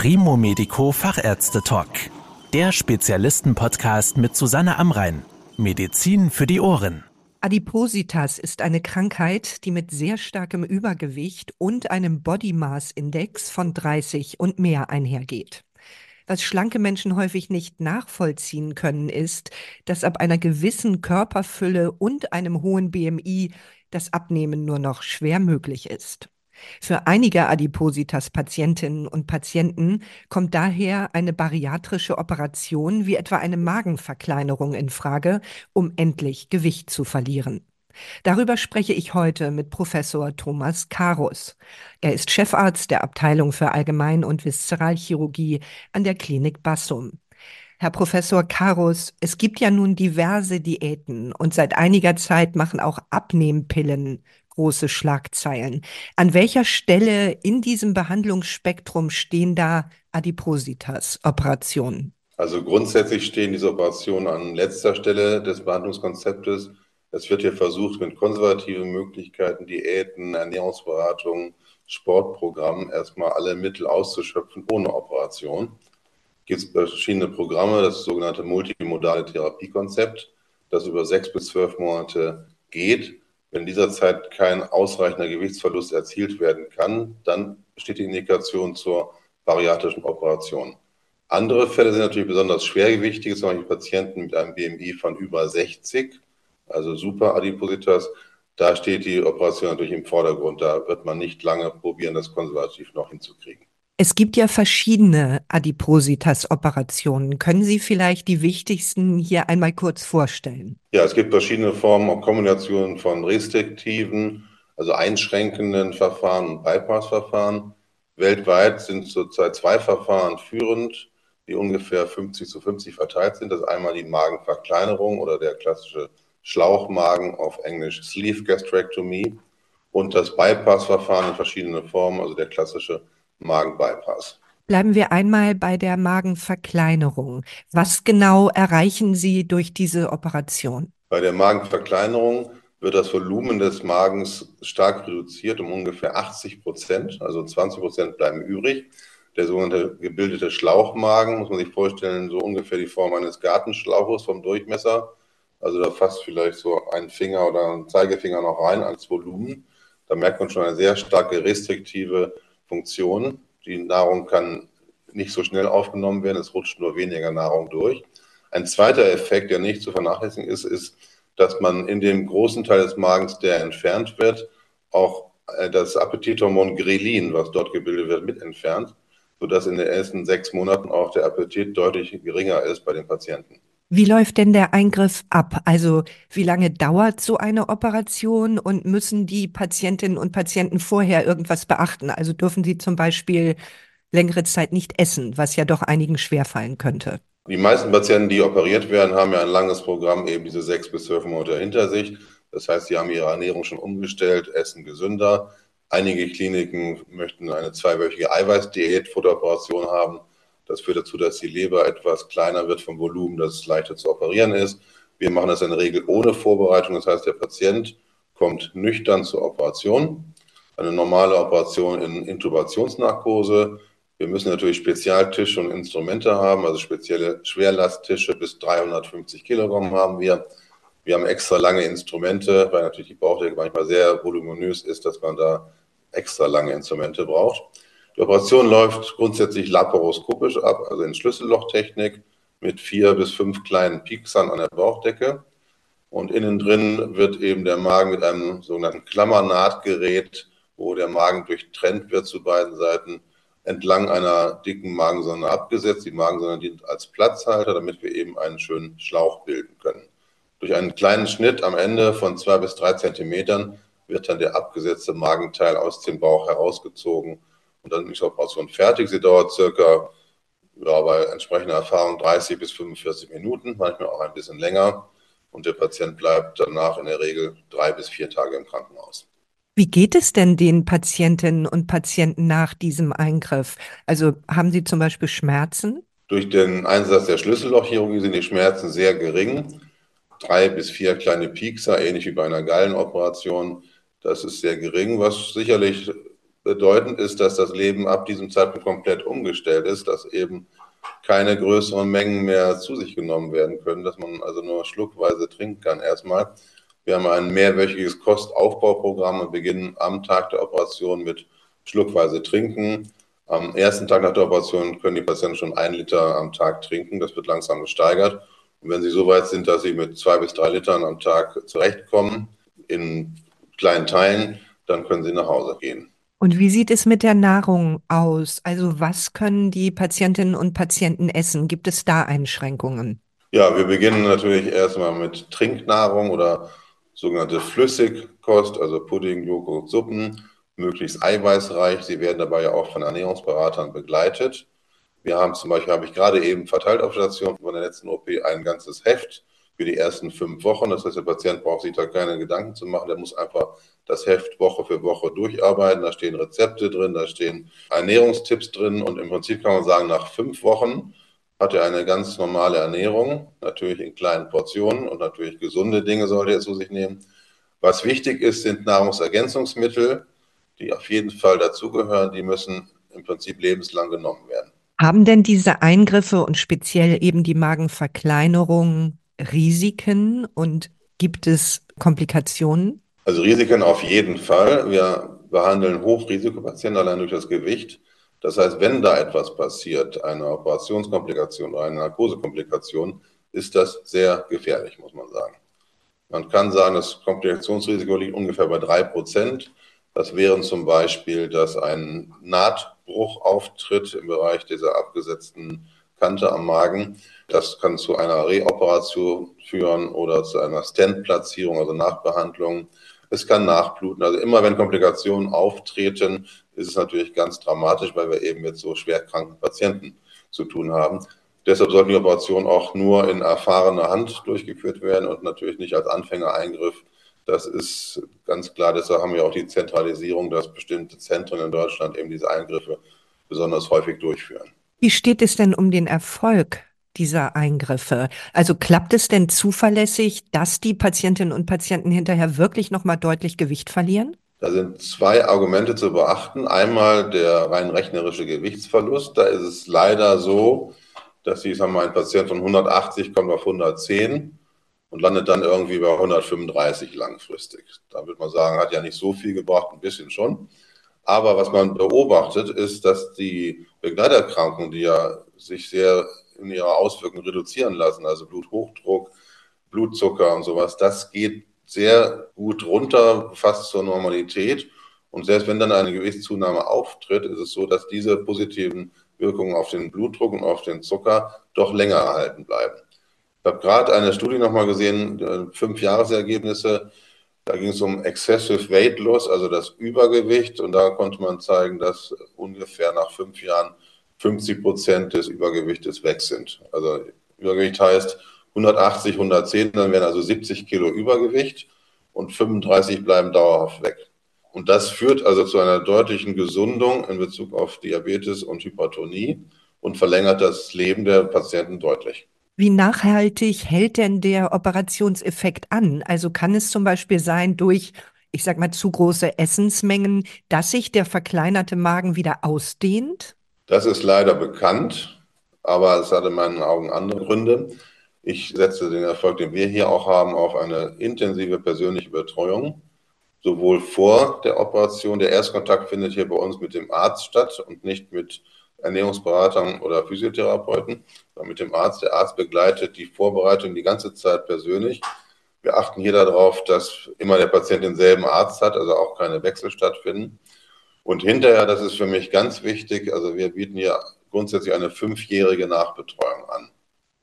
Primo Medico Fachärzte Talk. Der Spezialisten-Podcast mit Susanne Amrein. Medizin für die Ohren. Adipositas ist eine Krankheit, die mit sehr starkem Übergewicht und einem Body Mass Index von 30 und mehr einhergeht. Was schlanke Menschen häufig nicht nachvollziehen können, ist, dass ab einer gewissen Körperfülle und einem hohen BMI das Abnehmen nur noch schwer möglich ist. Für einige Adipositas-Patientinnen und Patienten kommt daher eine bariatrische Operation wie etwa eine Magenverkleinerung in Frage, um endlich Gewicht zu verlieren. Darüber spreche ich heute mit Professor Thomas Karus. Er ist Chefarzt der Abteilung für Allgemein- und Viszeralchirurgie an der Klinik Bassum. Herr Professor Karus, es gibt ja nun diverse Diäten und seit einiger Zeit machen auch Abnehmpillen große Schlagzeilen. An welcher Stelle in diesem Behandlungsspektrum stehen da Adipositas-Operationen? Also grundsätzlich stehen diese Operationen an letzter Stelle des Behandlungskonzeptes. Es wird hier versucht, mit konservativen Möglichkeiten, Diäten, Ernährungsberatung, Sportprogrammen erstmal alle Mittel auszuschöpfen ohne Operation. Es gibt verschiedene Programme, das sogenannte multimodale Therapiekonzept, das über sechs bis zwölf Monate geht. Wenn in dieser Zeit kein ausreichender Gewichtsverlust erzielt werden kann, dann besteht die Indikation zur bariatrischen Operation. Andere Fälle sind natürlich besonders schwergewichtige, zum Beispiel Patienten mit einem BMI von über 60 also Superadipositas, da steht die Operation natürlich im Vordergrund. Da wird man nicht lange probieren, das konservativ noch hinzukriegen. Es gibt ja verschiedene Adipositas-Operationen. Können Sie vielleicht die wichtigsten hier einmal kurz vorstellen? Ja, es gibt verschiedene Formen und Kombinationen von restriktiven, also einschränkenden Verfahren und Bypass-Verfahren. Weltweit sind zurzeit zwei Verfahren führend, die ungefähr 50 zu 50 verteilt sind. Das ist einmal die Magenverkleinerung oder der klassische Schlauchmagen auf Englisch Sleeve Gastrectomy und das Bypass-Verfahren in verschiedenen Formen, also der klassische Magenbypass. Bleiben wir einmal bei der Magenverkleinerung. Was genau erreichen Sie durch diese Operation? Bei der Magenverkleinerung wird das Volumen des Magens stark reduziert um ungefähr 80 Prozent, also 20 Prozent bleiben übrig. Der sogenannte gebildete Schlauchmagen, muss man sich vorstellen, so ungefähr die Form eines Gartenschlauches vom Durchmesser also da fasst vielleicht so ein Finger oder ein Zeigefinger noch rein als Volumen. Da merkt man schon eine sehr starke restriktive Funktion. Die Nahrung kann nicht so schnell aufgenommen werden, es rutscht nur weniger Nahrung durch. Ein zweiter Effekt, der nicht zu vernachlässigen ist, ist, dass man in dem großen Teil des Magens, der entfernt wird, auch äh, das Appetithormon Grelin, was dort gebildet wird, mit entfernt, sodass in den ersten sechs Monaten auch der Appetit deutlich geringer ist bei den Patienten. Wie läuft denn der Eingriff ab? Also wie lange dauert so eine Operation und müssen die Patientinnen und Patienten vorher irgendwas beachten? Also dürfen sie zum Beispiel längere Zeit nicht essen, was ja doch einigen schwerfallen könnte. Die meisten Patienten, die operiert werden, haben ja ein langes Programm, eben diese sechs bis zwölf Monate hinter sich. Das heißt, sie haben ihre Ernährung schon umgestellt, essen gesünder. Einige Kliniken möchten eine zweiwöchige Eiweißdiät vor der Operation haben. Das führt dazu, dass die Leber etwas kleiner wird vom Volumen, dass es leichter zu operieren ist. Wir machen das in der Regel ohne Vorbereitung. Das heißt, der Patient kommt nüchtern zur Operation. Eine normale Operation in Intubationsnarkose. Wir müssen natürlich Spezialtische und Instrumente haben, also spezielle Schwerlasttische bis 350 Kilogramm haben wir. Wir haben extra lange Instrumente, weil natürlich die Bauchdecke manchmal sehr voluminös ist, dass man da extra lange Instrumente braucht. Die Operation läuft grundsätzlich laparoskopisch ab, also in Schlüssellochtechnik mit vier bis fünf kleinen Pieksern an der Bauchdecke. Und innen drin wird eben der Magen mit einem sogenannten Klammernahtgerät, wo der Magen durchtrennt wird zu beiden Seiten, entlang einer dicken Magensonde abgesetzt. Die Magensonde dient als Platzhalter, damit wir eben einen schönen Schlauch bilden können. Durch einen kleinen Schnitt am Ende von zwei bis drei Zentimetern wird dann der abgesetzte Magenteil aus dem Bauch herausgezogen und dann ist die Operation fertig. Sie dauert circa, ja, bei entsprechender Erfahrung 30 bis 45 Minuten, manchmal auch ein bisschen länger. Und der Patient bleibt danach in der Regel drei bis vier Tage im Krankenhaus. Wie geht es denn den Patientinnen und Patienten nach diesem Eingriff? Also haben sie zum Beispiel Schmerzen? Durch den Einsatz der Schlüssellochchirurgie sind die Schmerzen sehr gering. Drei bis vier kleine Piekser, ähnlich wie bei einer Gallenoperation. Das ist sehr gering, was sicherlich bedeutend ist, dass das Leben ab diesem Zeitpunkt komplett umgestellt ist, dass eben keine größeren Mengen mehr zu sich genommen werden können, dass man also nur schluckweise trinken kann erstmal. Wir haben ein mehrwöchiges Kostaufbauprogramm und beginnen am Tag der Operation mit schluckweise trinken. Am ersten Tag nach der Operation können die Patienten schon ein Liter am Tag trinken. Das wird langsam gesteigert. Und wenn sie so weit sind, dass sie mit zwei bis drei Litern am Tag zurechtkommen, in kleinen Teilen, dann können sie nach Hause gehen. Und wie sieht es mit der Nahrung aus? Also was können die Patientinnen und Patienten essen? Gibt es da Einschränkungen? Ja, wir beginnen natürlich erstmal mit Trinknahrung oder sogenannte Flüssigkost, also Pudding, Joghurt, Suppen möglichst eiweißreich. Sie werden dabei ja auch von Ernährungsberatern begleitet. Wir haben zum Beispiel, habe ich gerade eben verteilt auf Station von der letzten OP ein ganzes Heft für die ersten fünf Wochen. Das heißt, der Patient braucht sich da keine Gedanken zu machen. Der muss einfach das Heft Woche für Woche durcharbeiten. Da stehen Rezepte drin, da stehen Ernährungstipps drin. Und im Prinzip kann man sagen, nach fünf Wochen hat er eine ganz normale Ernährung, natürlich in kleinen Portionen und natürlich gesunde Dinge sollte er zu sich nehmen. Was wichtig ist, sind Nahrungsergänzungsmittel die auf jeden Fall dazugehören, die müssen im Prinzip lebenslang genommen werden. Haben denn diese Eingriffe und speziell eben die Magenverkleinerung Risiken und gibt es Komplikationen? Also Risiken auf jeden Fall. Wir behandeln Hochrisikopatienten allein durch das Gewicht. Das heißt, wenn da etwas passiert, eine Operationskomplikation oder eine Narkosekomplikation, ist das sehr gefährlich, muss man sagen. Man kann sagen, das Komplikationsrisiko liegt ungefähr bei drei Prozent. Das wären zum Beispiel, dass ein Nahtbruch auftritt im Bereich dieser abgesetzten Kante am Magen. Das kann zu einer Reoperation führen oder zu einer Stentplatzierung, also Nachbehandlung. Es kann nachbluten. Also immer wenn Komplikationen auftreten, ist es natürlich ganz dramatisch, weil wir eben mit so schwerkranken Patienten zu tun haben. Deshalb sollten die Operationen auch nur in erfahrener Hand durchgeführt werden und natürlich nicht als Anfängereingriff das ist ganz klar, deshalb haben wir auch die Zentralisierung, dass bestimmte Zentren in Deutschland eben diese Eingriffe besonders häufig durchführen. Wie steht es denn um den Erfolg dieser Eingriffe? Also klappt es denn zuverlässig, dass die Patientinnen und Patienten hinterher wirklich nochmal deutlich Gewicht verlieren? Da sind zwei Argumente zu beachten. Einmal der rein rechnerische Gewichtsverlust. Da ist es leider so, dass Sie, sagen mal, ein Patient von 180 kommt auf 110 und landet dann irgendwie bei 135 langfristig. Da würde man sagen, hat ja nicht so viel gebracht, ein bisschen schon. Aber was man beobachtet, ist, dass die Begleiterkrankungen, die ja sich sehr in ihrer Auswirkung reduzieren lassen, also Bluthochdruck, Blutzucker und sowas, das geht sehr gut runter, fast zur Normalität. Und selbst wenn dann eine Gewichtszunahme auftritt, ist es so, dass diese positiven Wirkungen auf den Blutdruck und auf den Zucker doch länger erhalten bleiben. Ich habe gerade eine Studie nochmal gesehen, äh, fünf Jahresergebnisse. Da ging es um Excessive Weight Loss, also das Übergewicht. Und da konnte man zeigen, dass ungefähr nach fünf Jahren 50 Prozent des Übergewichtes weg sind. Also Übergewicht heißt 180, 110, dann wären also 70 Kilo Übergewicht und 35 bleiben dauerhaft weg. Und das führt also zu einer deutlichen Gesundung in Bezug auf Diabetes und Hypertonie und verlängert das Leben der Patienten deutlich. Wie nachhaltig hält denn der Operationseffekt an? Also kann es zum Beispiel sein, durch, ich sag mal, zu große Essensmengen, dass sich der verkleinerte Magen wieder ausdehnt? Das ist leider bekannt, aber es hat in meinen Augen andere Gründe. Ich setze den Erfolg, den wir hier auch haben, auf eine intensive persönliche Betreuung, sowohl vor der Operation. Der Erstkontakt findet hier bei uns mit dem Arzt statt und nicht mit Ernährungsberatern oder Physiotherapeuten, sondern mit dem Arzt. Der Arzt begleitet die Vorbereitung die ganze Zeit persönlich. Wir achten hier darauf, dass immer der Patient denselben Arzt hat, also auch keine Wechsel stattfinden. Und hinterher, das ist für mich ganz wichtig, also wir bieten hier grundsätzlich eine fünfjährige Nachbetreuung an,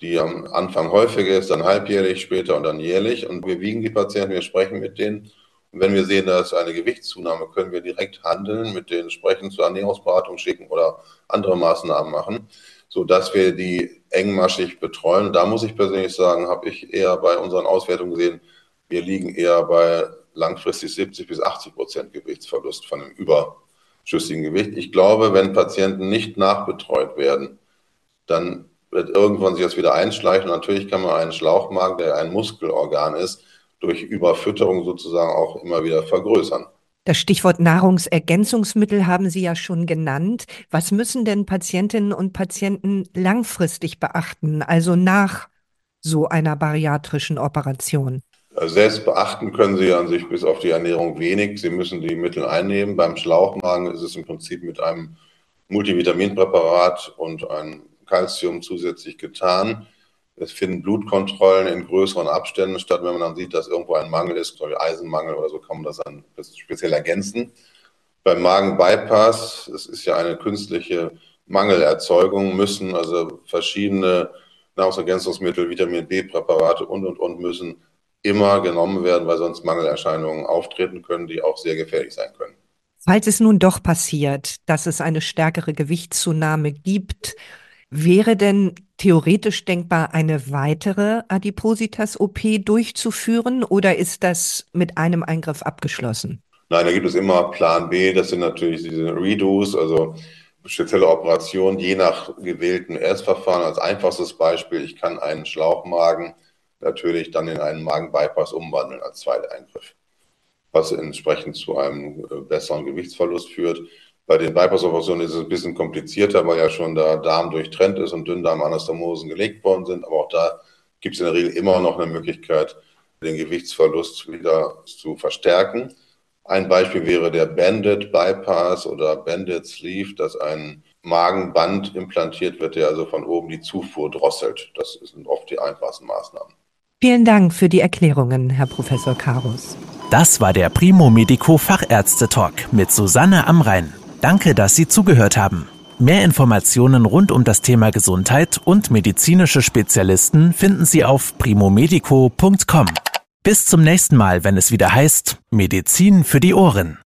die am Anfang häufiger ist, dann halbjährlich, später und dann jährlich. Und wir wiegen die Patienten, wir sprechen mit denen wenn wir sehen, da ist eine Gewichtszunahme, können wir direkt handeln, mit denen sprechen, zur Ernährungsberatung schicken oder andere Maßnahmen machen, sodass wir die engmaschig betreuen. Da muss ich persönlich sagen, habe ich eher bei unseren Auswertungen gesehen, wir liegen eher bei langfristig 70 bis 80 Prozent Gewichtsverlust von einem überschüssigen Gewicht. Ich glaube, wenn Patienten nicht nachbetreut werden, dann wird irgendwann sich das wieder einschleichen. natürlich kann man einen Schlauchmagen, der ein Muskelorgan ist, durch Überfütterung sozusagen auch immer wieder vergrößern. Das Stichwort Nahrungsergänzungsmittel haben Sie ja schon genannt. Was müssen denn Patientinnen und Patienten langfristig beachten, also nach so einer bariatrischen Operation? Selbst beachten können Sie an sich bis auf die Ernährung wenig. Sie müssen die Mittel einnehmen. Beim Schlauchmagen ist es im Prinzip mit einem Multivitaminpräparat und einem Calcium zusätzlich getan. Es finden Blutkontrollen in größeren Abständen statt. Wenn man dann sieht, dass irgendwo ein Mangel ist, zum Beispiel Eisenmangel oder so, kann man das dann speziell ergänzen. Beim Magenbypass, es ist ja eine künstliche Mangelerzeugung, müssen also verschiedene Nahrungsergänzungsmittel, Vitamin B-Präparate und, und, und müssen immer genommen werden, weil sonst Mangelerscheinungen auftreten können, die auch sehr gefährlich sein können. Falls es nun doch passiert, dass es eine stärkere Gewichtszunahme gibt, Wäre denn theoretisch denkbar, eine weitere Adipositas-OP durchzuführen oder ist das mit einem Eingriff abgeschlossen? Nein, da gibt es immer Plan B. Das sind natürlich diese Redos, also spezielle Operationen, je nach gewählten Erstverfahren. Als einfachstes Beispiel, ich kann einen Schlauchmagen natürlich dann in einen Magenbypass umwandeln als zweiter Eingriff, was entsprechend zu einem äh, besseren Gewichtsverlust führt. Bei den Bypass-Operationen ist es ein bisschen komplizierter, weil ja schon der Darm durchtrennt ist und Dünndarmanastomosen gelegt worden sind. Aber auch da gibt es in der Regel immer noch eine Möglichkeit, den Gewichtsverlust wieder zu verstärken. Ein Beispiel wäre der Banded Bypass oder Banded Sleeve, dass ein Magenband implantiert wird, der also von oben die Zufuhr drosselt. Das sind oft die einfachsten Maßnahmen. Vielen Dank für die Erklärungen, Herr Professor Karus. Das war der Primo Medico Fachärzte Talk mit Susanne Amrein. Danke, dass Sie zugehört haben. Mehr Informationen rund um das Thema Gesundheit und medizinische Spezialisten finden Sie auf primomedico.com. Bis zum nächsten Mal, wenn es wieder heißt Medizin für die Ohren.